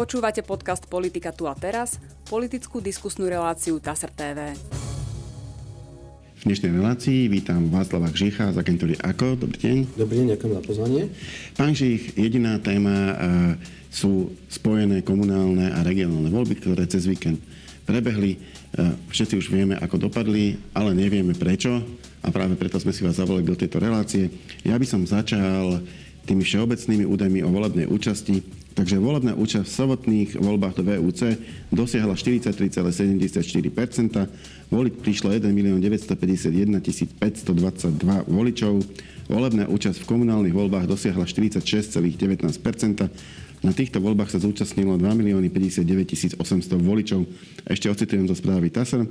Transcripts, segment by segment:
Počúvate podcast Politika tu a teraz, politickú diskusnú reláciu TASR TV. V dnešnej relácii vítam Václava Gžicha z agentúry AKO. Dobrý deň. Dobrý deň, ďakujem za pozvanie. Pán Žich, jediná téma e, sú spojené komunálne a regionálne voľby, ktoré cez víkend prebehli. E, všetci už vieme, ako dopadli, ale nevieme prečo a práve preto sme si vás zavolali do tejto relácie. Ja by som začal tými všeobecnými údajmi o volebnej účasti. Takže volebná účasť v sobotných voľbách do VUC dosiahla 43,74%, voliť prišlo 1 951 522 voličov, volebná účasť v komunálnych voľbách dosiahla 46,19%, na týchto voľbách sa zúčastnilo 2 59 800 voličov. Ešte ocitujem zo správy TASR.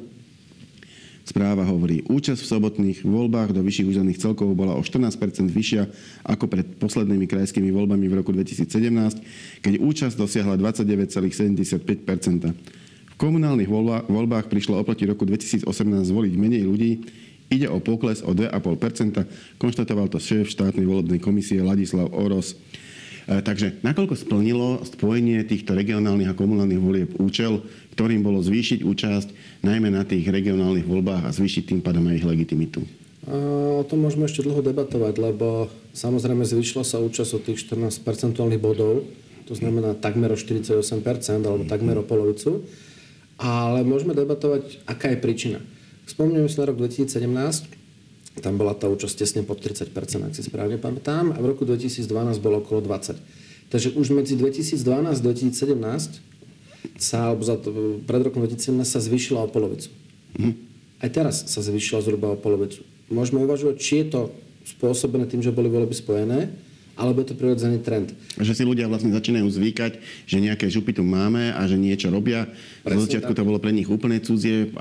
Správa hovorí, účasť v sobotných voľbách do vyšších územných celkov bola o 14% vyššia ako pred poslednými krajskými voľbami v roku 2017, keď účasť dosiahla 29,75% V komunálnych voľbách prišlo oproti roku 2018 zvoliť menej ľudí, Ide o pokles o 2,5% konštatoval to šéf štátnej volebnej komisie Ladislav Oros. E, takže nakoľko splnilo spojenie týchto regionálnych a komunálnych volieb účel, ktorým bolo zvýšiť účasť najmä na tých regionálnych voľbách a zvýšiť tým pádom aj ich legitimitu? O tom môžeme ešte dlho debatovať, lebo samozrejme zvýšila sa účasť od tých 14 percentuálnych bodov, to znamená takmer o 48% alebo takmer o polovicu. Ale môžeme debatovať, aká je príčina. Spomíname si na rok 2017, tam bola tá účasť tesne pod 30%, ak si správne pamätám, a v roku 2012 bolo okolo 20%. Takže už medzi 2012 a 2017 sa, alebo za to, pred rokom 2017 sa zvýšila o polovicu. Mm. Aj teraz sa zvýšila zhruba o polovicu. Môžeme uvažovať, či je to spôsobené tým, že boli voľby spojené, alebo je to prirodzený trend. Že si ľudia vlastne začínajú zvykať, že nejaké župy tu máme a že niečo robia. Presne Zo začiatku tak. to bolo pre nich úplne cudzie.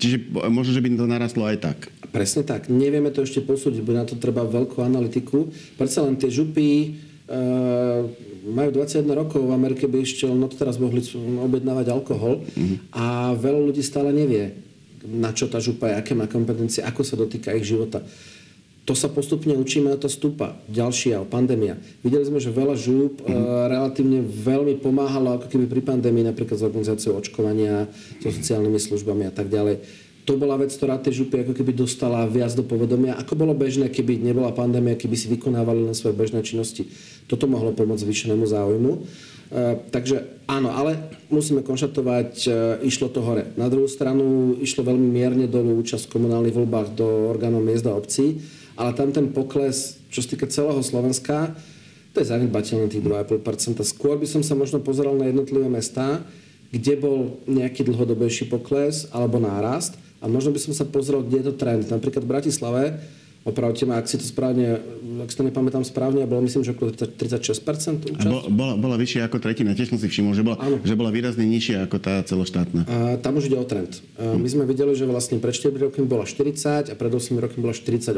Čiže možno, že by to narastlo aj tak. Presne tak. Nevieme to ešte posúdiť, bude na to treba veľkú analytiku. Predsa len tie župy uh, majú 21 rokov, v Amerike by ešte no teraz mohli objednávať alkohol mm-hmm. a veľa ľudí stále nevie, na čo tá župa je, aké má kompetencie, ako sa dotýka ich života to sa postupne učíme a to stúpa. Ďalšia, pandémia. Videli sme, že veľa žúb mm. uh, relatívne veľmi pomáhalo ako keby pri pandémii, napríklad s organizáciou očkovania, so sociálnymi službami a tak ďalej. To bola vec, ktorá tie župy ako keby dostala viac do povedomia. Ako bolo bežné, keby nebola pandémia, keby si vykonávali len svoje bežné činnosti. Toto mohlo pomôcť zvýšenému záujmu. Uh, takže áno, ale musíme konštatovať, uh, išlo to hore. Na druhú stranu išlo veľmi mierne dolu účasť v komunálnych voľbách do orgánov miest a obcí ale tam ten pokles, čo sa týka celého Slovenska, to je zanedbateľné tých 2,5%. Skôr by som sa možno pozeral na jednotlivé mestá, kde bol nejaký dlhodobejší pokles alebo nárast a možno by som sa pozrel, kde je to trend. Napríklad v Bratislave Opravte ma, ak si to správne, ak si to nepamätám správne, bolo myslím, že okolo 36% účasť. Bol, bola, bola vyššia ako tretina, tiež som si všimol, že bola, že bola výrazne nižšia ako tá celoštátna. A, tam už ide o trend. A, my sme videli, že vlastne pred 4 rokmi bola 40 a pred 8 rokmi bola 48.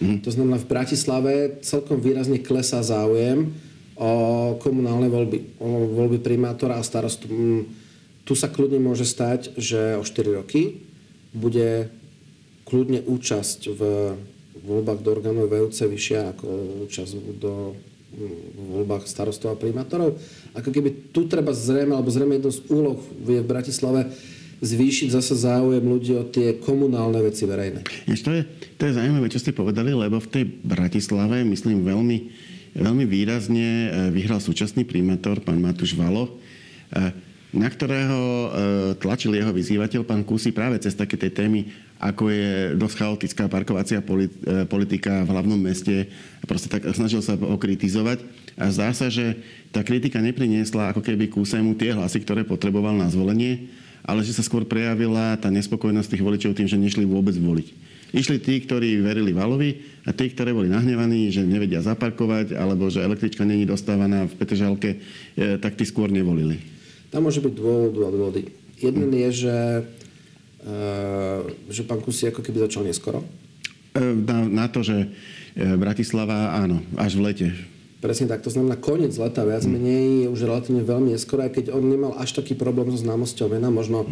Mm. To znamená, v Bratislave celkom výrazne klesá záujem o komunálne voľby, o voľby primátora a starostu. Mm, tu sa kľudne môže stať, že o 4 roky bude kľudne účasť v voľbách do orgánov VUC vyššia ako účasť do v voľbách starostov a primátorov. Ako keby tu treba zrejme, alebo zrejme jedno z úloh je v Bratislave zvýšiť zase záujem ľudí o tie komunálne veci verejné. to, je, to je zaujímavé, čo ste povedali, lebo v tej Bratislave, myslím, veľmi, veľmi výrazne e, vyhral súčasný primátor, pán Matúš Valo, e, na ktorého e, tlačil jeho vyzývateľ, pán Kusy, práve cez také tej témy ako je dosť chaotická parkovacia e, politika v hlavnom meste. Proste tak snažil sa ho kritizovať. A zdá sa, že tá kritika nepriniesla ako keby kúsemu tie hlasy, ktoré potreboval na zvolenie, ale že sa skôr prejavila tá nespokojnosť tých voličov tým, že nešli vôbec voliť. Išli tí, ktorí verili Valovi a tí, ktorí boli nahnevaní, že nevedia zaparkovať alebo že električka není dostávaná v Petržalke, e, tak tí skôr nevolili. Tam môže byť dôvod, dva dôvody. Jeden je, že Ehm, že pán Kusy ako keby začal neskoro? Ehm, na, na to, že ehm, Bratislava, áno, až v lete. Presne tak, to znamená koniec leta, viac hmm. menej je už relatívne veľmi neskoro, aj keď on nemal až taký problém so známosťou mena, možno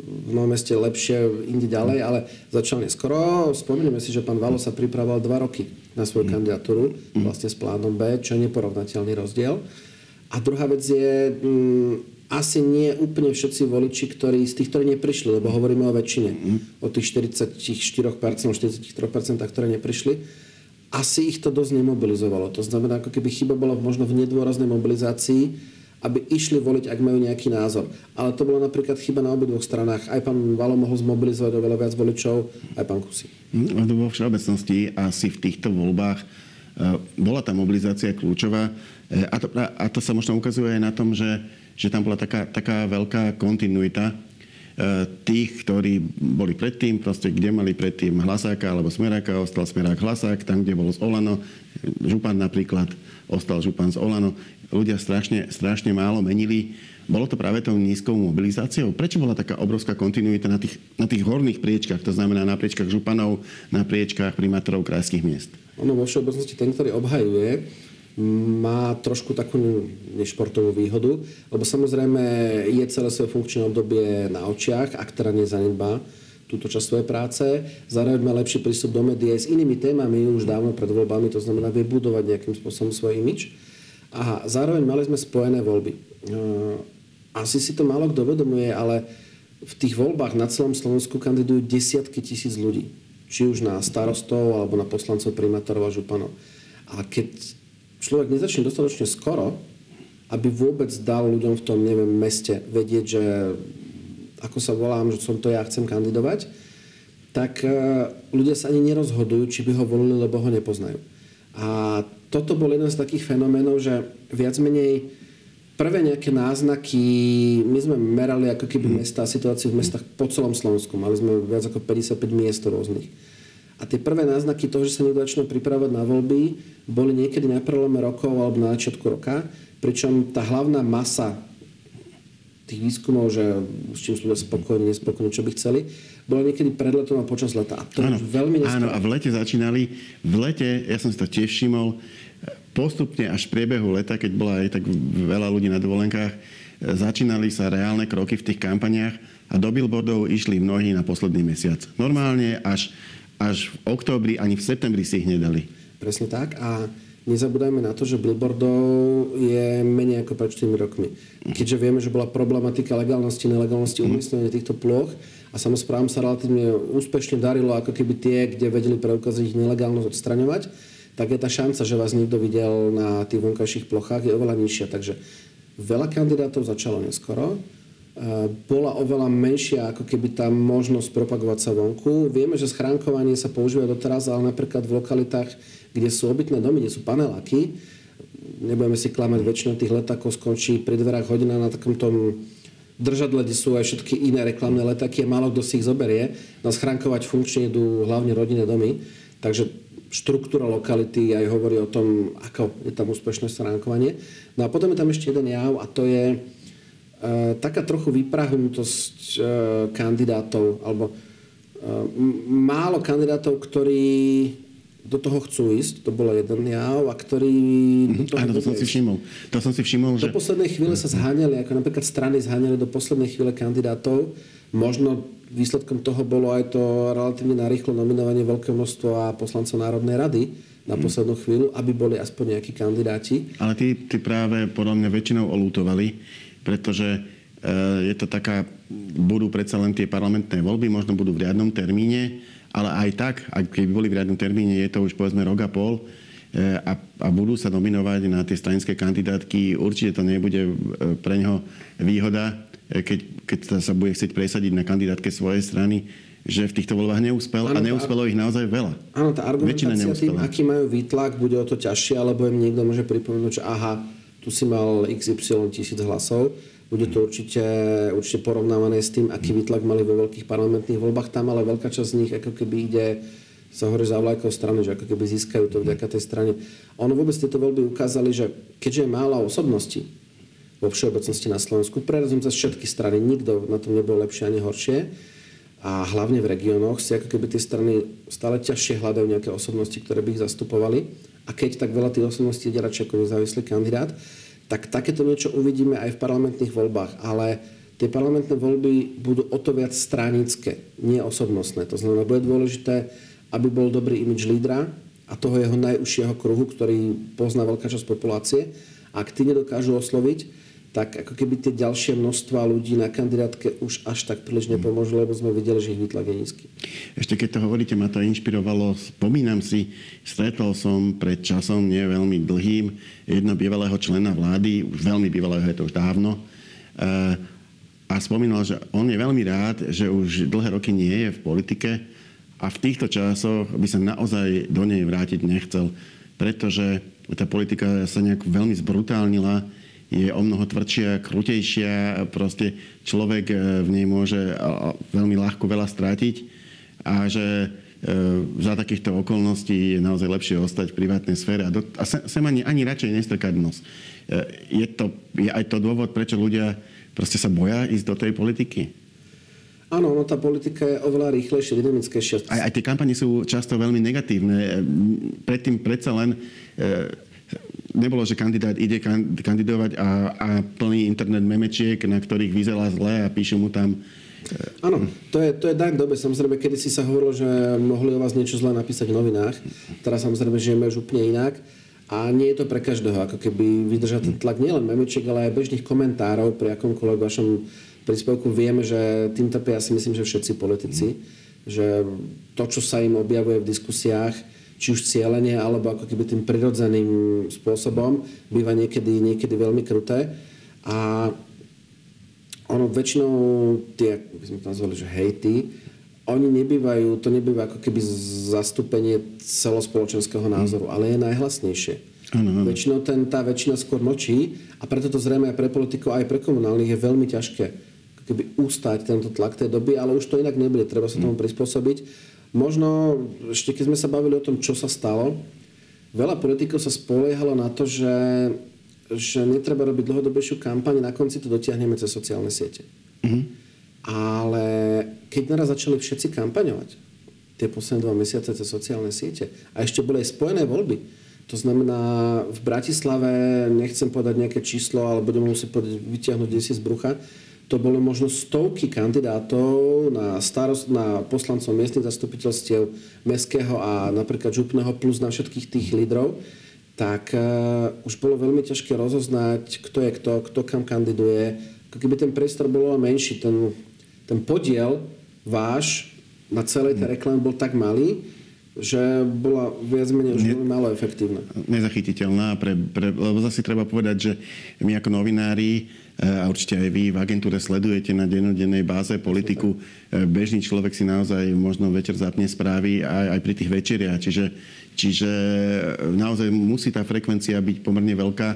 v Novom meste lepšie, inde ďalej, ale začal neskoro. Spomíname si, že pán Valo sa pripravoval dva roky na svoju kandidatúru, vlastne s plánom B, čo je neporovnateľný rozdiel. A druhá vec je, mm, asi nie úplne všetci voliči, ktorí, z tých, ktorí neprišli, lebo hovoríme o väčšine, mm. o tých 44%, 43%, ktoré neprišli, asi ich to dosť nemobilizovalo. To znamená, ako keby chyba bola možno v nedôraznej mobilizácii, aby išli voliť, ak majú nejaký názor. Ale to bola napríklad chyba na obidvoch stranách. Aj pán Valo mohol zmobilizovať oveľa viac voličov, aj pán Kusy. Mm, vo všeobecnosti asi v týchto voľbách e, bola tá mobilizácia kľúčová. E, a to, a to sa možno ukazuje aj na tom, že že tam bola taká, taká veľká kontinuita e, tých, ktorí boli predtým, proste kde mali predtým hlasáka alebo smeráka, ostal smerák hlasák, tam, kde bolo z Olano, župan napríklad, ostal župan z Olano. Ľudia strašne, strašne málo menili. Bolo to práve tou nízkou mobilizáciou? Prečo bola taká obrovská kontinuita na tých, na tých horných priečkách, to znamená na priečkách županov, na priečkách primátorov krajských miest? Ono vo všeobecnosti ten, ktorý obhajuje, má trošku takú nešportovú výhodu, lebo samozrejme je celé svoje funkčné obdobie na očiach, ak teda nezanedbá túto časť svojej práce. Zároveň má lepší prístup do médií s inými témami už dávno pred voľbami, to znamená vie budovať nejakým spôsobom svoj imič. A zároveň mali sme spojené voľby. Asi si to málo kto uvedomuje, ale v tých voľbách na celom Slovensku kandidujú desiatky tisíc ľudí. Či už na starostov, alebo na poslancov, primátorov a županov. A keď človek nezačne dostatočne skoro, aby vôbec dal ľuďom v tom, neviem, meste vedieť, že ako sa volám, že som to ja, chcem kandidovať, tak e, ľudia sa ani nerozhodujú, či by ho volili, lebo ho nepoznajú. A toto bol jeden z takých fenoménov, že viac menej prvé nejaké náznaky, my sme merali ako keby mesta, situáciu v mestách po celom Slovensku. Mali sme viac ako 55 miest rôznych. A tie prvé náznaky toho, že sa niekto začne pripravovať na voľby, boli niekedy na prelome rokov alebo na začiatku roka. Pričom tá hlavná masa tých výskumov, že s čím sú ľudia spokojní, nespokojní, čo by chceli, bolo niekedy pred letom a počas leta. A to áno, už veľmi neskoro. Áno, a v lete začínali. V lete, ja som si to tiež všimol, postupne až v priebehu leta, keď bola aj tak veľa ľudí na dovolenkách, začínali sa reálne kroky v tých kampaniách a do billboardov išli mnohí na posledný mesiac. Normálne až až v októbri ani v septembri si ich nedali. Presne tak a nezabúdajme na to, že billboardov je menej ako pred 4 rokmi. Keďže vieme, že bola problematika legálnosti, nelegálnosti umiestnenia týchto ploch a samozprávam sa relatívne úspešne darilo ako keby tie, kde vedeli preukázať ich nelegálnosť odstraňovať, tak je tá šanca, že vás niekto videl na tých vonkajších plochách je oveľa nižšia. Takže veľa kandidátov začalo neskoro bola oveľa menšia ako keby tá možnosť propagovať sa vonku. Vieme, že schránkovanie sa používa doteraz, ale napríklad v lokalitách, kde sú obytné domy, kde sú paneláky, nebudeme si klamať, väčšina tých letákov skončí pri dverách hodina na takom tom držadle, kde sú aj všetky iné reklamné letáky málo kto si ich zoberie. Na schránkovať funkčne idú hlavne rodinné domy, takže štruktúra lokality aj hovorí o tom, ako je tam úspešné schránkovanie. No a potom je tam ešte jeden jav a to je, Eh, taká trochu vyprahnutosť eh, kandidátov, alebo eh, málo kandidátov, ktorí do toho chcú ísť, to bolo jeden jav, a ktorí do toho Áno, to som si všimol. To som si všimol, do že... poslednej chvíle sa zháňali, ako napríklad strany zháňali do poslednej chvíle kandidátov. Možno výsledkom toho bolo aj to relatívne narýchlo nominovanie veľkého množstva poslancov Národnej rady na mhm. poslednú chvíľu, aby boli aspoň nejakí kandidáti. Ale tí, tí práve podľa mňa väčšinou olútovali, pretože e, je to taká, budú predsa len tie parlamentné voľby, možno budú v riadnom termíne, ale aj tak, ak keby boli v riadnom termíne, je to už povedzme rok a pol e, a, a budú sa nominovať na tie stranické kandidátky, určite to nebude e, pre neho výhoda, keď, keď sa bude chcieť presadiť na kandidátke svojej strany, že v týchto voľbách neúspel ano, a neúspelo ich naozaj veľa. Áno, tá argumentácia tým, aký majú výtlak, bude o to ťažšie, alebo im niekto môže pripomenúť, že aha, tu si mal XY tisíc hlasov. Bude to určite, určite porovnávané s tým, aký výtlak mali vo veľkých parlamentných voľbách tam, ale veľká časť z nich ako keby ide sa hovorí za vlajkou strany, že ako keby získajú to vďaka tej strane. ono vôbec tieto voľby ukázali, že keďže je mála osobností vo všeobecnosti na Slovensku, prerazím cez všetky strany, nikto na tom nebol lepšie ani horšie, a hlavne v regiónoch si ako keby tie strany stále ťažšie hľadajú nejaké osobnosti, ktoré by ich zastupovali a keď tak veľa tých osobností ide radšej ako nezávislý kandidát, tak takéto niečo uvidíme aj v parlamentných voľbách. Ale tie parlamentné voľby budú o to viac stranické, nie osobnostné. To znamená, bude dôležité, aby bol dobrý imidž lídra a toho jeho najúžšieho kruhu, ktorý pozná veľká časť populácie Ak tí nedokážu osloviť, tak ako keby tie ďalšie množstva ľudí na kandidátke už až tak príliš nepomôžu, lebo sme videli, že ich výtlak je nízky. Ešte keď to hovoríte, ma to inšpirovalo. Spomínam si, stretol som pred časom, nie veľmi dlhým, jedno bývalého člena vlády, už veľmi bývalého, je to už dávno, eh, a spomínal, že on je veľmi rád, že už dlhé roky nie je v politike a v týchto časoch by sa naozaj do nej vrátiť nechcel, pretože tá politika sa nejak veľmi zbrutálnila, je o mnoho tvrdšia, krutejšia, proste človek e, v nej môže veľmi ľahko veľa strátiť a že e, za takýchto okolností je naozaj lepšie ostať v privátnej sfére a, do, a sem ani, ani radšej nestrkať nos. E, je, to, je aj to dôvod, prečo ľudia proste sa boja ísť do tej politiky? Áno, no tá politika je oveľa rýchlejšia, dynamickejšia. Aj, aj tie kampane sú často veľmi negatívne. Predtým predsa len nebolo, že kandidát ide kandidovať a, a plný internet memečiek, na ktorých vyzerá zle a píšu mu tam e, Áno, to je, to je daň dobe. Samozrejme, kedy si sa hovorilo, že mohli o vás niečo zlé napísať v novinách. Teraz samozrejme žijeme už úplne inak. A nie je to pre každého, ako keby vydržať ten tlak nielen memečiek, ale aj bežných komentárov pri akomkoľvek vašom príspevku. Vieme, že tým trpia, ja myslím, že všetci politici. Že to, čo sa im objavuje v diskusiách, či už cieľenie, alebo ako keby tým prirodzeným spôsobom, býva niekedy, niekedy veľmi kruté. A ono väčšinou tie, by sme to nazvali, že hejty, oni nebývajú, to nebýva ako keby zastúpenie celospoločenského názoru, mm. ale je najhlasnejšie. Ano, ano. Väčšinou ten, tá väčšina skôr močí a preto to zrejme aj pre politikov, aj pre komunálnych je veľmi ťažké keby ústať tento tlak tej doby, ale už to inak nebude, treba sa tomu mm. prispôsobiť. Možno, ešte keď sme sa bavili o tom, čo sa stalo, veľa politikov sa spoliehalo na to, že, že netreba robiť dlhodobejšiu kampaň, na konci to dotiahneme cez sociálne siete. Mm-hmm. Ale keď naraz začali všetci kampaňovať, tie posledné dva mesiace cez sociálne siete, a ešte boli aj spojené voľby, to znamená, v Bratislave, nechcem povedať nejaké číslo, ale budeme musieť vyťahnuť desi z brucha, to bolo možno stovky kandidátov na, starost, na poslancov miestnych zastupiteľstiev mestského a napríklad župného plus na všetkých tých lídrov, tak uh, už bolo veľmi ťažké rozoznať, kto je kto, kto kam kandiduje. Ako keby ten priestor bol menší, ten, ten podiel váš na celej tej reklame bol tak malý, že bola viac menej už veľmi málo efektívna. Nezachytiteľná, pre, pre, lebo zase treba povedať, že my ako novinári a určite aj vy v agentúre sledujete na dennodennej báze politiku. Bežný človek si naozaj možno večer zapne správy aj, aj pri tých večeriach. Čiže, čiže naozaj musí tá frekvencia byť pomerne veľká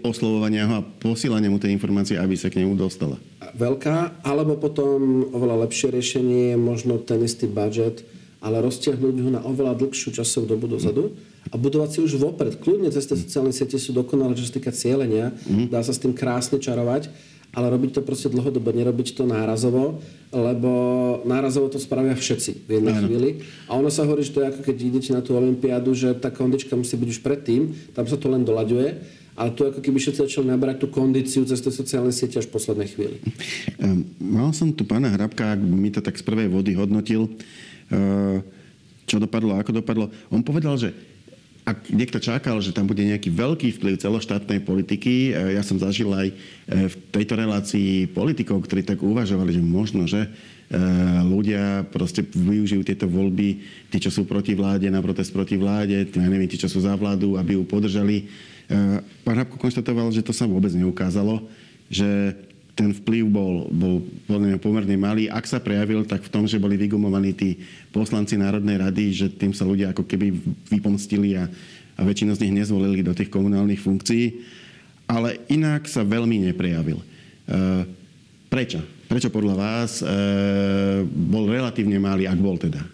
oslovovania ho a posílania mu tej informácie, aby sa k nemu dostala. Veľká, alebo potom oveľa lepšie riešenie je možno ten istý budget, ale roztiahnuť ho na oveľa dlhšiu časovú dobu dozadu. Mm a budovať si už vopred. Kľudne cez tie sociálne siete sú dokonalé, čo sa týka cieľenia. Mm. Dá sa s tým krásne čarovať, ale robiť to proste dlhodobo, nerobiť to nárazovo, lebo nárazovo to spravia všetci v jednej Áno. chvíli. A ono sa hovorí, že to je ako keď idete na tú olympiádu, že tá kondička musí byť už predtým, tam sa to len doľaďuje. Ale tu ako keby všetci začali nabrať tú kondíciu cez tie sociálne siete až v poslednej chvíli. Um, mal som tu pána Hrabka, ak mi to tak z prvej vody hodnotil, uh, čo dopadlo, ako dopadlo. On povedal, že ak niekto čakal, že tam bude nejaký veľký vplyv celoštátnej politiky, e, ja som zažil aj e, v tejto relácii politikov, ktorí tak uvažovali, že možno, že e, ľudia proste využijú tieto voľby, tí, čo sú proti vláde, na protest proti vláde, ja neviem, tí, čo sú za vládu, aby ju podržali. Pán Habko konštatoval, že to sa vôbec neukázalo, že ten vplyv bol, bol pomerne malý. Ak sa prejavil, tak v tom, že boli vygumovaní tí poslanci Národnej rady, že tým sa ľudia ako keby vypomstili a, a väčšinu z nich nezvolili do tých komunálnych funkcií. Ale inak sa veľmi neprejavil. E, prečo? Prečo podľa vás e, bol relatívne malý, ak bol teda?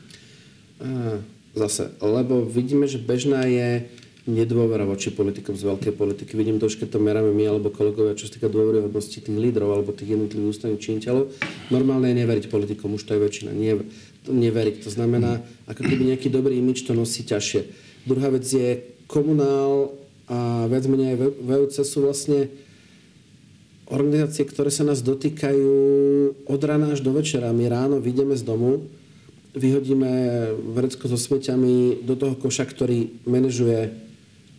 E, zase, lebo vidíme, že bežná je nedôvera voči politikom z veľkej politiky. Vidím to už, keď to meráme my alebo kolegovia, čo sa týka dôveryhodnosti tých lídrov alebo tých jednotlivých ústavných činiteľov. Normálne je neveriť politikom, už to je väčšina. Nie, to neveriť. To znamená, ako keby nejaký dobrý imič to nosí ťažšie. Druhá vec je komunál a viac menej aj VUC sú vlastne organizácie, ktoré sa nás dotýkajú od rána až do večera. My ráno vyjdeme z domu, vyhodíme vrecko so smeťami do toho koša, ktorý manažuje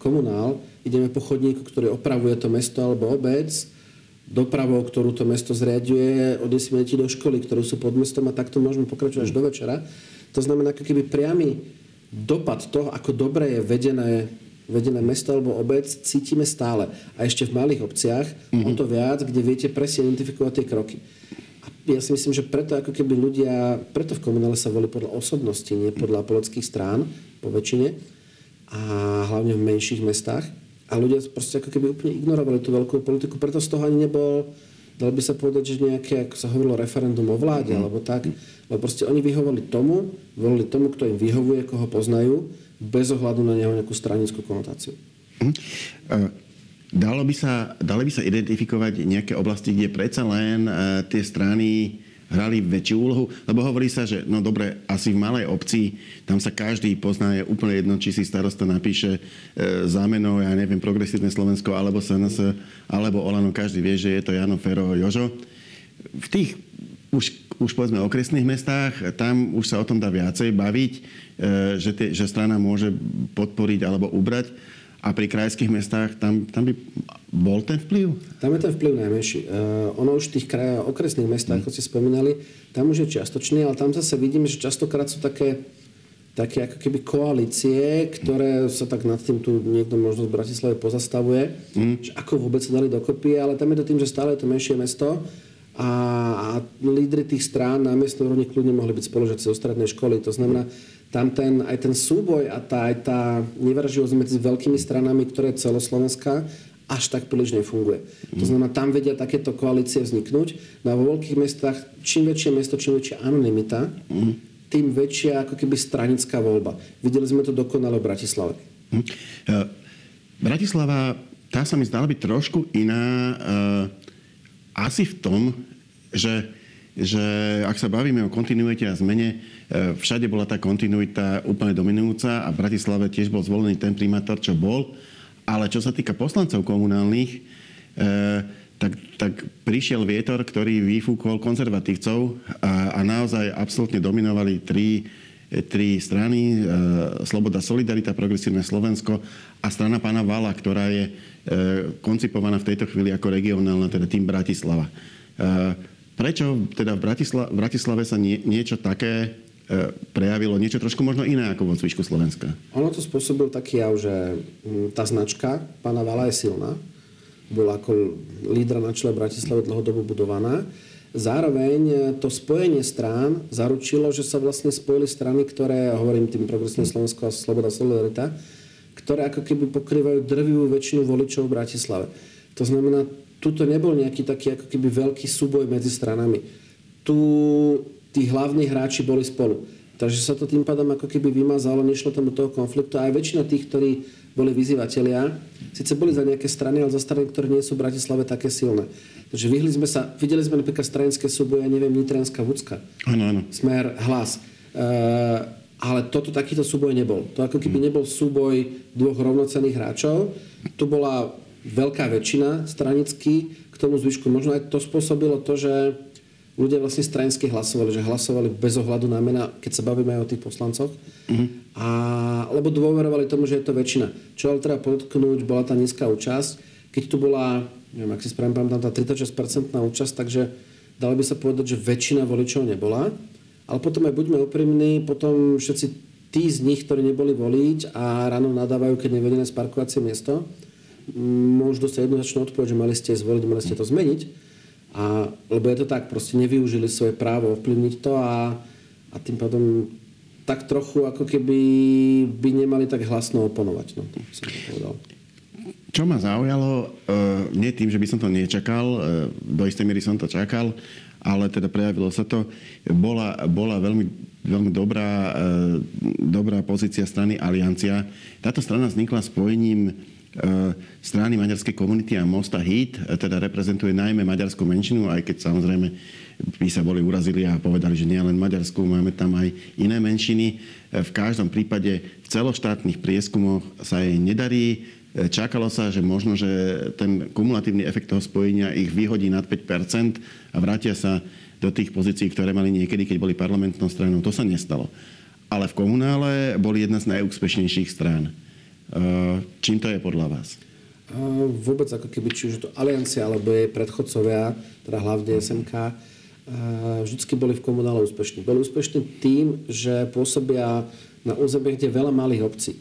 komunál ideme po chodníku, ktorý opravuje to mesto alebo obec, dopravou, ktorú to mesto zriaduje, odnesieme deti do školy, ktorú sú pod mestom a takto môžeme pokračovať až do večera. To znamená, ako keby priamy dopad toho, ako dobre je vedené, vedené mesto alebo obec, cítime stále. A ešte v malých obciach mm-hmm. o to viac, kde viete presne identifikovať tie kroky. A ja si myslím, že preto ako keby ľudia, preto v komunále sa volí podľa osobnosti, nie podľa politických strán, po väčšine, a hlavne v menších mestách, a ľudia proste ako keby úplne ignorovali tú veľkú politiku, preto z toho ani nebol, dalo by sa povedať, že nejaké, ako sa hovorilo, referendum o vláde, mm. alebo tak, lebo proste oni vyhovali tomu, volili tomu, kto im vyhovuje, koho poznajú, bez ohľadu na neho nejakú stranickú konotáciu. Mm. Uh, dalo by sa, dalo by sa identifikovať nejaké oblasti, kde predsa len uh, tie strany hrali väčšiu úlohu? Lebo hovorí sa, že no dobre, asi v malej obci, tam sa každý pozná, je úplne jedno, či si starosta napíše e, zámenou, ja neviem, Progresívne Slovensko, alebo SNS, alebo Olano, každý vie, že je to Jano, Fero, Jožo. V tých už, už povedzme okresných mestách, tam už sa o tom dá viacej baviť, e, že, tie, že strana môže podporiť alebo ubrať a pri krajských mestách tam, tam by bol ten vplyv? Tam je ten vplyv najmenší. Uh, ono už v tých kraj, okresných mestách, mm. ako ste spomínali, tam už je čiastočný, ale tam zase vidíme, že častokrát sú také, také ako keby koalície, ktoré sa tak nad tým tu niekto možno z Bratislavy pozastavuje, mm. že ako vôbec sa dali dokopy, ale tam je to tým, že stále je to menšie mesto a, a lídry tých strán na miestnej úrovni kľudne mohli byť spolužiaci zo strednej školy. To znamená, tam ten, aj ten súboj a tá, aj tá nevraživosť medzi veľkými stranami, ktoré je celoslovenská, až tak príliš nefunguje. Mm. To znamená, tam vedia takéto koalície vzniknúť. No a vo veľkých mestách, čím väčšie mesto, čím väčšia anonimita, mm. tým väčšia ako keby stranická voľba. Videli sme to dokonale v Bratislave. Mm. Bratislava, tá sa mi zdala byť trošku iná. Uh, asi v tom, že že ak sa bavíme o kontinuite a zmene, e, všade bola tá kontinuita úplne dominujúca a v Bratislave tiež bol zvolený ten primátor, čo bol. Ale čo sa týka poslancov komunálnych, e, tak, tak prišiel vietor, ktorý vyfúkol konzervatívcov a, a naozaj absolútne dominovali tri, tri strany. E, Sloboda, Solidarita, Progresívne Slovensko a strana pána Vala, ktorá je koncipovaná v tejto chvíli ako regionálna, teda tým Bratislava. Prečo teda v, Bratisla- v Bratislave sa nie, niečo také e, prejavilo, niečo trošku možno iné ako vo zvyšku Slovenska? Ono to spôsobil taký jav, že mm, tá značka pána Vala je silná. Bola ako lídra na čele Bratislave dlhodobo budovaná. Zároveň e, to spojenie strán zaručilo, že sa vlastne spojili strany, ktoré, hovorím tým progresívne Slovensko a Sloboda Solidarita, ktoré ako keby pokrývajú drvivú väčšinu voličov v Bratislave. To znamená, tuto nebol nejaký taký ako keby veľký súboj medzi stranami. Tu tí hlavní hráči boli spolu. Takže sa to tým pádom ako keby vymazalo, nešlo tam do toho konfliktu. A aj väčšina tých, ktorí boli vyzývatelia, síce boli za nejaké strany, ale za strany, ktoré nie sú v Bratislave také silné. Takže vyhli sme sa, videli sme napríklad stranické súboje, neviem, Nitrianská Vúcka. Áno, áno. Smer, hlas. Uh, ale toto takýto súboj nebol. To ako keby nebol súboj dvoch rovnocenných hráčov. Tu bola veľká väčšina stranický k tomu zvyšku. Možno aj to spôsobilo to, že ľudia vlastne stranicky hlasovali, že hlasovali bez ohľadu na mena, keď sa bavíme aj o tých poslancoch. Mm-hmm. A, lebo dôverovali tomu, že je to väčšina. Čo ale treba podotknúť, bola tá nízka účasť. Keď tu bola, neviem, ak si spravím, tam tá 36% účasť, takže dalo by sa povedať, že väčšina voličov nebola. Ale potom aj buďme úprimní, potom všetci tí z nich, ktorí neboli voliť a ráno nadávajú, keď nevedené sparkovacie miesto, môžu dostať jednoznačnú odpoveď, že mali ste zvoliť, mali ste to zmeniť. A, lebo je to tak, proste nevyužili svoje právo ovplyvniť to a, a tým pádom tak trochu ako keby by nemali tak hlasno oponovať. No, to som to povedal. Čo ma zaujalo, uh, nie tým, že by som to nečakal, uh, do istej miery som to čakal, ale teda prejavilo sa to, bola, bola veľmi, veľmi dobrá, uh, dobrá pozícia strany Aliancia. Táto strana vznikla spojením E, strany maďarskej komunity a Mosta Hit, e, teda reprezentuje najmä maďarskú menšinu, aj keď samozrejme by sa boli urazili a povedali, že nie len Maďarsku, máme tam aj iné menšiny. E, v každom prípade v celoštátnych prieskumoch sa jej nedarí. Čakalo sa, že možno, že ten kumulatívny efekt toho spojenia ich vyhodí nad 5% a vrátia sa do tých pozícií, ktoré mali niekedy, keď boli parlamentnou stranou. To sa nestalo. Ale v komunále boli jedna z najúspešnejších strán. Eh, čím to je podľa vás? vôbec ako keby, či už to Aliancia alebo jej predchodcovia, teda hlavne SMK, vždycky boli v komunále úspešní. Boli úspešní tým, že pôsobia na území, kde je veľa malých obcí.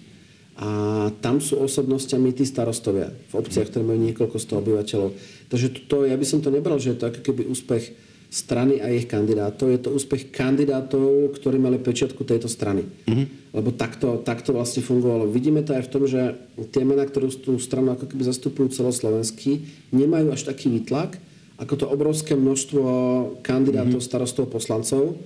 A tam sú osobnostiami tí starostovia v obciach, ktoré majú niekoľko sto obyvateľov. Takže to, ja by som to nebral, že je to ako keby úspech strany a ich kandidátov. Je to úspech kandidátov, ktorí mali pečiatku tejto strany. Mm-hmm. Lebo takto, takto vlastne fungovalo. Vidíme to aj v tom, že tie mená, ktoré tú stranu ako keby zastupujú celoslovenský, nemajú až taký výtlak, ako to obrovské množstvo kandidátov, mm-hmm. starostov, poslancov,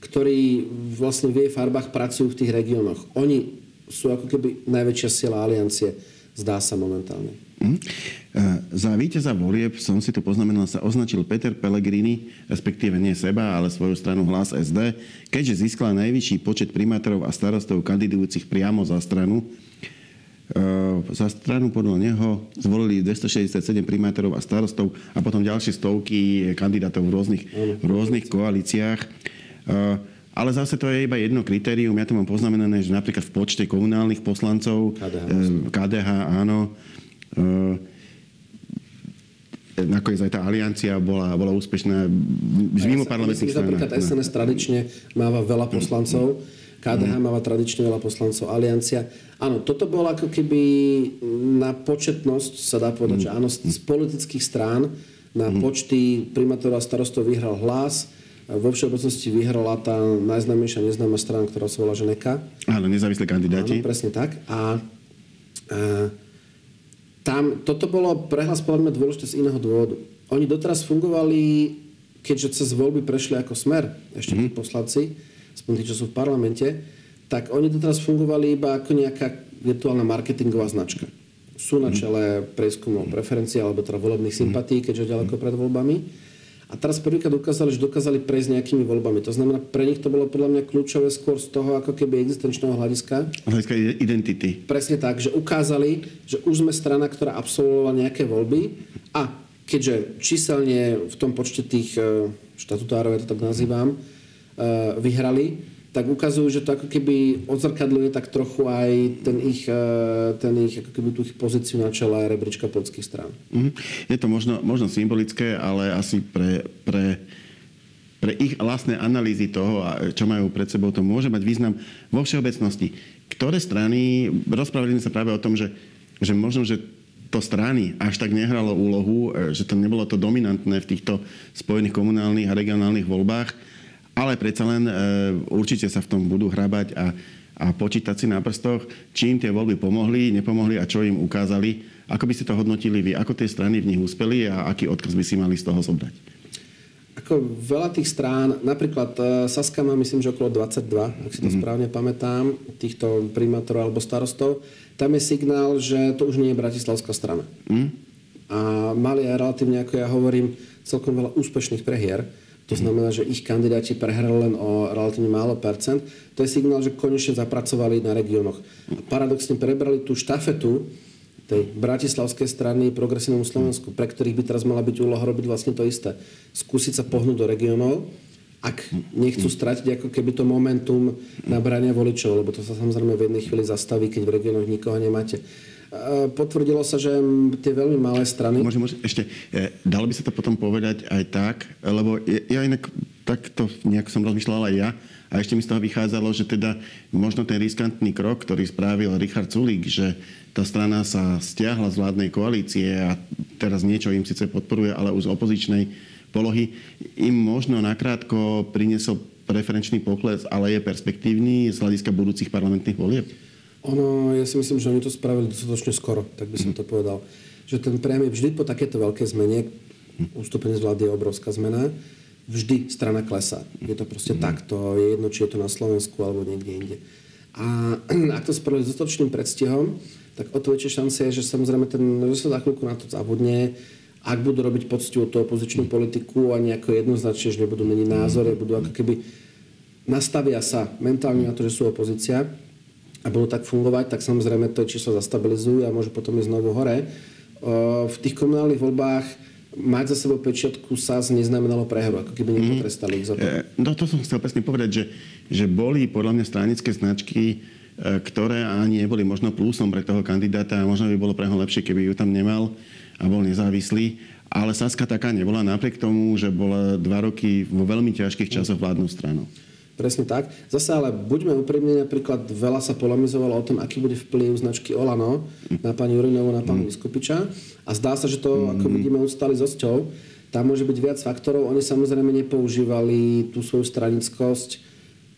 ktorí vlastne v jej farbách pracujú v tých regiónoch. Oni sú ako keby najväčšia sila aliancie, zdá sa momentálne. Mm. Za víťaza volieb som si tu poznamenal, sa označil Peter Pellegrini, respektíve nie seba, ale svoju stranu Hlas SD, keďže získala najvyšší počet primátorov a starostov kandidujúcich priamo za stranu. E, za stranu podľa neho zvolili 267 primátorov a starostov a potom ďalšie stovky kandidátov v rôznych, v rôznych koalíciách. E, ale zase to je iba jedno kritérium. Ja to mám poznamenané, že napríklad v počte komunálnych poslancov KDH, KDH áno, e, nakoniec aj tá aliancia bola, bola úspešná z mimo parlamentných strán. Napríklad SNS tradične máva veľa poslancov, KDH mm. máva tradične veľa poslancov, aliancia. Áno, toto bolo ako keby na početnosť, sa dá povedať, mm. že áno, z, politických strán na mm. počty primátorov a starostov vyhral hlas vo všeobecnosti vyhrala tá najznámejšia neznáma strana, ktorá sa volá Ženeka. Áno, nezávislí kandidáti. Áno, presne tak. A, a tam, toto bolo prehlas podľa mňa dôležité z iného dôvodu. Oni doteraz fungovali, keďže cez voľby prešli ako smer, ešte tí poslanci, aspoň tí, čo sú v parlamente, tak oni doteraz fungovali iba ako nejaká virtuálna marketingová značka. Sú na mhm. čele prieskumov preferencií alebo teda volebných sympatí, keďže ďaleko pred voľbami a teraz prvýkrát ukázali, že dokázali prejsť nejakými voľbami. To znamená, pre nich to bolo podľa mňa kľúčové skôr z toho ako keby existenčného hľadiska. Hľadiska identity. Presne tak, že ukázali, že už sme strana, ktorá absolvovala nejaké voľby a keďže číselne v tom počte tých e, štatutárov, ja to tak nazývam, e, vyhrali, tak ukazujú, že to ako keby odzrkadľuje tak trochu aj ten ich, e, ten ich, ako keby tú ich pozíciu na čele rebríčka politických strán. Mm-hmm. Je to možno, možno symbolické, ale asi pre, pre, pre ich vlastné analýzy toho, čo majú pred sebou, to môže mať význam vo všeobecnosti. Ktoré strany, rozprávali sme sa práve o tom, že, že možno, že to strany až tak nehralo úlohu, e, že to nebolo to dominantné v týchto spojených komunálnych a regionálnych voľbách, ale predsa len e, určite sa v tom budú hrabať a, a počítať si na prstoch, či im tie voľby pomohli, nepomohli a čo im ukázali. Ako by ste to hodnotili vy? Ako tie strany v nich uspeli a aký odkaz by si mali z toho zobrať? Ako veľa tých strán, napríklad e, Saska má myslím, že okolo 22, ak si to mm. správne pamätám, týchto primátorov alebo starostov. Tam je signál, že to už nie je bratislavská strana. Mm. A mali aj relatívne, ako ja hovorím, celkom veľa úspešných prehier to znamená, že ich kandidáti prehrali len o relatívne málo percent. To je signál, že konečne zapracovali na regiónoch. A paradoxne prebrali tú štafetu tej bratislavskej strany progresívnemu Slovensku, pre ktorých by teraz mala byť úloha robiť vlastne to isté. Skúsiť sa pohnúť do regiónov, ak nechcú stratiť ako keby to momentum nabrania voličov, lebo to sa samozrejme v jednej chvíli zastaví, keď v regiónoch nikoho nemáte. Potvrdilo sa, že tie veľmi malé strany... Môžem, môžem ešte, e, dalo by sa to potom povedať aj tak, lebo ja inak takto nejak som rozmýšľal aj ja, a ešte mi z toho vychádzalo, že teda možno ten riskantný krok, ktorý spravil Richard Sulík, že tá strana sa stiahla z vládnej koalície a teraz niečo im síce podporuje, ale už z opozičnej polohy, im možno nakrátko priniesol preferenčný pokles, ale je perspektívny z hľadiska budúcich parlamentných volieb? Ono, ja si myslím, že oni to spravili dostatočne skoro, tak by som to povedal. Že ten priamy vždy po takéto veľké zmene, ústupenie z vlády je obrovská zmena, vždy strana klesá. Je to proste mm. takto, je jedno, či je to na Slovensku alebo niekde inde. A ak to spravili s dostatočným predstihom, tak o to väčšia šanca je, že samozrejme ten, že sa za chvíľku na to zabudne, ak budú robiť poctivú tú opozičnú politiku a nejako jednoznačne, že nebudú meniť názory, budú ako keby nastavia sa mentálne na to, že sú opozícia, a budú tak fungovať, tak samozrejme to číslo zastabilizujú a môžu potom ísť znovu hore. V tých komunálnych voľbách mať za sebou pečiatku SAS neznamenalo prehru, ako keby nepotrestali ich za to. No to som chcel presne povedať, že, že boli podľa mňa stranické značky ktoré ani neboli možno plusom pre toho kandidáta a možno by bolo pre ho lepšie, keby ju tam nemal a bol nezávislý. Ale Saska taká nebola napriek tomu, že bola dva roky vo veľmi ťažkých časoch vládnou stranou. Presne tak. Zase ale buďme úprimní, napríklad veľa sa polemizovalo o tom, aký bude vplyv značky Olano na pani Jurinovu, na pána mm. Vyskupiča. A zdá sa, že to, mm. ako vidíme, ustali s osťou. Tam môže byť viac faktorov. Oni samozrejme nepoužívali tú svoju stranickosť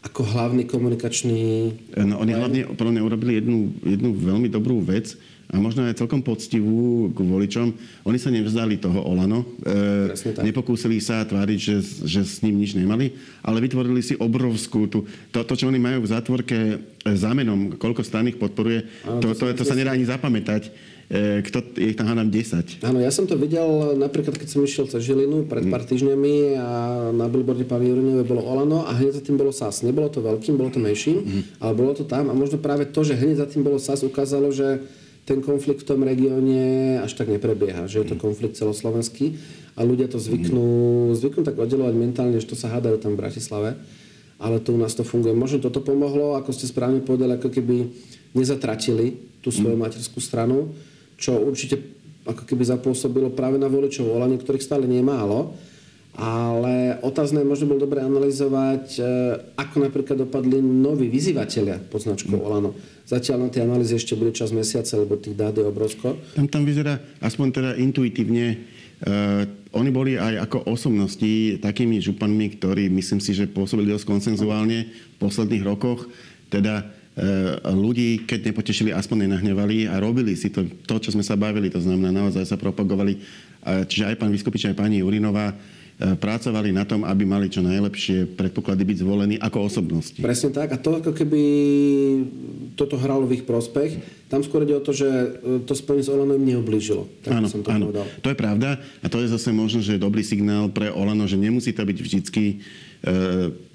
ako hlavný komunikačný... No, oni hlavne podľa urobili jednu, jednu veľmi dobrú vec, a možno aj celkom poctivú k voličom. Oni sa nevzdali toho Olano, e, nepokúsili sa tváriť, že, že s ním nič nemali, ale vytvorili si obrovskú, tú, to, to, čo oni majú v zátvorke e, zámenom, koľko strany ich podporuje, Áno, to, to, to, to sa nedá ani zapamätať. E, kto, je ich tam hádam 10. Áno, ja som to videl napríklad, keď som išiel cez Žilinu pred pár týždňami a na billboarde pani Jurinovej bolo Olano a hneď za tým bolo SAS. Nebolo to veľkým, bolo to menším, mm. ale bolo to tam a možno práve to, že hneď za tým bolo SAS ukázalo, že ten konflikt v tom regióne až tak neprebieha, že je to konflikt celoslovenský a ľudia to zvyknú, zvyknú tak oddelovať mentálne, že to sa hádajú tam v Bratislave, ale tu u nás to funguje. Možno toto pomohlo, ako ste správne povedali, ako keby nezatratili tú svoju mm. materskú stranu, čo určite ako keby zapôsobilo práve na voličov Olane, ktorých stále nemálo. Ale otázne možno bolo dobre analyzovať, e, ako napríklad dopadli noví vyzývateľia pod značkou mm. Olano. Zatiaľ na tie analýzy ešte bude čas mesiaca, lebo tých dát je obrovsko. Tam, tam vyzerá, aspoň teda intuitívne, uh, oni boli aj ako osobnosti takými županmi, ktorí myslím si, že pôsobili dosť konsenzuálne v posledných rokoch. Teda uh, ľudí, keď nepotešili, aspoň nenahnevali a robili si to, to, čo sme sa bavili. To znamená, naozaj sa propagovali. Čiže aj pán Vyskupič, aj pani Urinová E, pracovali na tom, aby mali čo najlepšie predpoklady byť zvolení ako osobnosti. Presne tak. A to ako keby toto hralo v ich prospech. Tam skôr ide o to, že e, to spojenie s Olano im neoblížilo. Tak áno, som to áno. To je pravda. A to je zase možno, že dobrý signál pre Olano, že nemusí to byť vždycky e,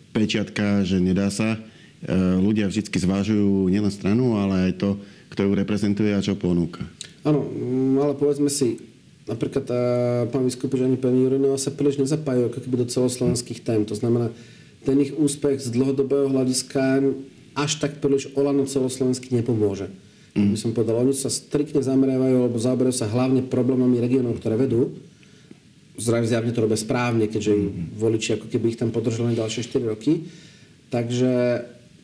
pečiatka, že nedá sa. E, ľudia vždy zvážujú nielen stranu, ale aj to, kto ju reprezentuje a čo ponúka. Áno, ale povedzme si, napríklad tá, pán Vyskupič ani pani Jurinová sa príliš nezapájajú ako keby do celoslovenských tém. To znamená, ten ich úspech z dlhodobého hľadiska až tak príliš Olano celoslovensky nepomôže. Mm. By som povedal, oni sa striktne zameriavajú alebo zaoberajú sa hlavne problémami regionov, ktoré vedú. Zjavne to robia správne, keďže mm. voliči ako keby ich tam podržali ďalšie 4 roky. Takže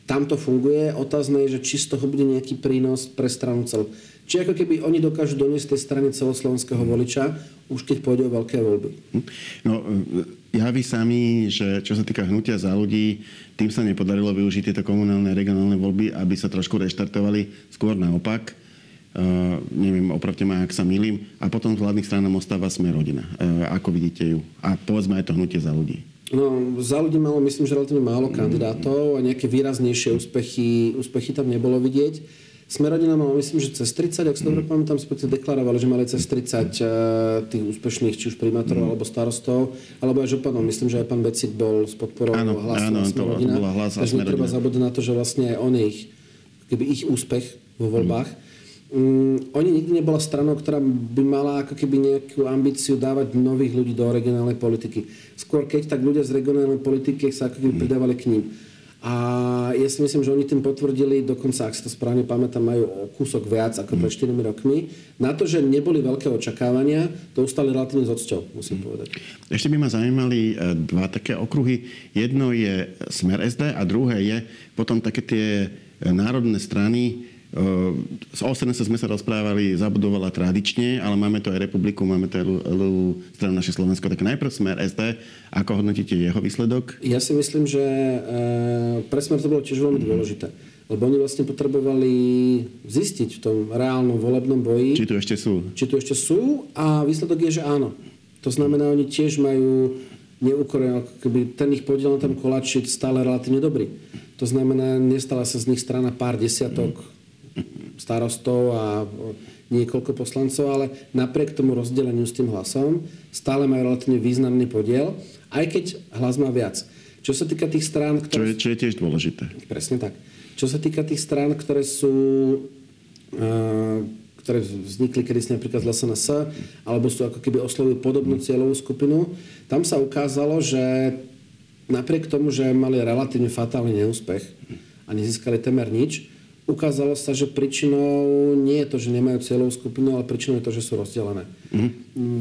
tam to funguje. Otázne je, že či z toho bude nejaký prínos pre stranu celú. Či ako keby oni dokážu doniesť tej strany celoslovenského voliča, už keď pôjde o veľké voľby. No, javí sami, že čo sa týka hnutia za ľudí, tým sa nepodarilo využiť tieto komunálne a regionálne voľby, aby sa trošku reštartovali, skôr naopak. Uh, neviem, opravte ma, ak sa milím. A potom z vládnych strán nám ostáva sme rodina. Uh, ako vidíte ju? A povedzme aj to hnutie za ľudí. No, za ľudí malo, myslím, že relatívne málo kandidátov a nejaké výraznejšie úspechy, úspechy tam nebolo vidieť. Smerodina mala, myslím, že cez 30, ak si dobre pamätám, respektíve deklarovali, že mali cez 30 uh, eh, tých úspešných, či už primátorov, mm. alebo starostov, alebo aj županov. Myslím, že aj pán Becik bol s podporou áno, hlasu áno, Smerodina. To bola hlas Takže netreba zabudnúť na to, že vlastne on ich, keby ich úspech vo voľbách. Mm. Oni nikdy nebola stranou, ktorá by mala ako keby nejakú ambíciu dávať nových ľudí do regionálnej politiky. Skôr keď tak ľudia z regionálnej politiky sa ako keby mm. pridávali k ním. A ja si myslím, že oni tým potvrdili, dokonca, ak si to správne pamätám, majú o kúsok viac ako pred 4 rokmi. Na to, že neboli veľké očakávania, to ustali relatívne s odsťou, musím mm. povedať. Ešte by ma zaujímali e, dva také okruhy. Jedno je Smer SD a druhé je potom také tie e, národné strany, z OSNS sme sa rozprávali, zabudovala tradične, ale máme to aj republiku, máme to aj stranu naše Slovensko. Tak najprv Smer SD. Ako hodnotíte jeho výsledok? Ja si myslím, že e, pre Smer to bolo tiež veľmi dôležité. Lebo oni vlastne potrebovali zistiť v tom reálnom volebnom boji. Či tu ešte sú. Či tu ešte sú a výsledok je, že áno. To znamená, oni tiež majú neúkorene, keby ten ich podiel na tom koláči stále relatívne dobrý. To znamená, nestala sa z nich strana pár desiatok starostov a niekoľko poslancov, ale napriek tomu rozdeleniu s tým hlasom stále majú relatívne významný podiel, aj keď hlas má viac. Čo sa týka tých strán, ktoré... Čo je, čo je tiež dôležité. Presne tak. Čo sa týka tých strán, ktoré sú... Uh, ktoré vznikli kedysi napríklad z LSNS, alebo sú ako keby oslovujú podobnú cieľovú skupinu, tam sa ukázalo, že napriek tomu, že mali relatívne fatálny neúspech a nezískali temer nič, ukázalo sa, že príčinou nie je to, že nemajú cieľovú skupinu, ale príčinou je to, že sú rozdelené. Mm-hmm.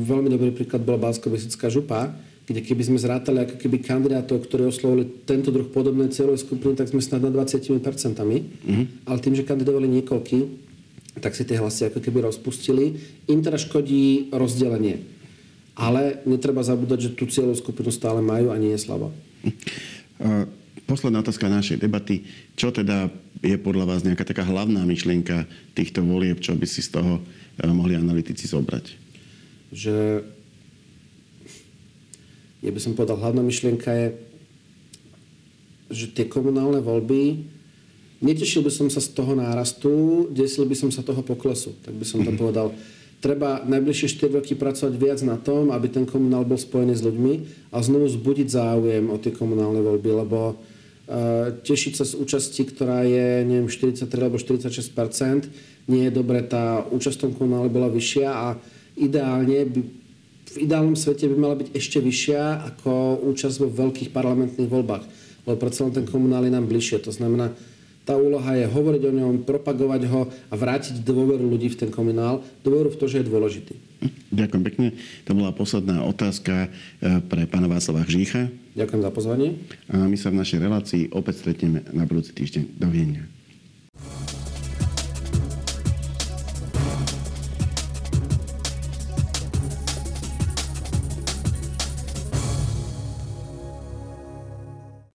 Veľmi dobrý príklad bola bansko župa, kde keby sme zrátali ako keby kandidátov, ktorí oslovili tento druh podobnej cieľovej skupiny, tak sme snad na 20%. Mm-hmm. Ale tým, že kandidovali niekoľky, tak si tie hlasy ako keby rozpustili. Im teda škodí rozdelenie. Ale netreba zabúdať, že tú cieľovú skupinu stále majú a nie je slabá. Posledná otázka našej debaty. Čo teda je podľa vás nejaká taká hlavná myšlienka týchto volieb, čo by si z toho eh, mohli analytici zobrať? Že ja by som povedal, hlavná myšlienka je, že tie komunálne voľby, netešil by som sa z toho nárastu, desil by som sa toho poklesu, tak by som to mm-hmm. povedal. Treba najbližšie 4 roky pracovať viac na tom, aby ten komunál bol spojený s ľuďmi a znovu zbudiť záujem o tie komunálne voľby, lebo tešiť sa z účasti, ktorá je neviem, 43 alebo 46 nie je dobre, tá účasť v tom komunále bola vyššia a ideálne by, v ideálnom svete by mala byť ešte vyššia ako účasť vo veľkých parlamentných voľbách. Lebo predsa len ten komunál je nám bližšie. To znamená, tá úloha je hovoriť o ňom, propagovať ho a vrátiť dôveru ľudí v ten komunál, dôveru v to, že je dôležitý. Ďakujem pekne. To bola posledná otázka e, pre pána Václava Žícha. Ďakujem za pozvanie. A my sa v našej relácii opäť stretneme na budúci týždeň. Dovidenia.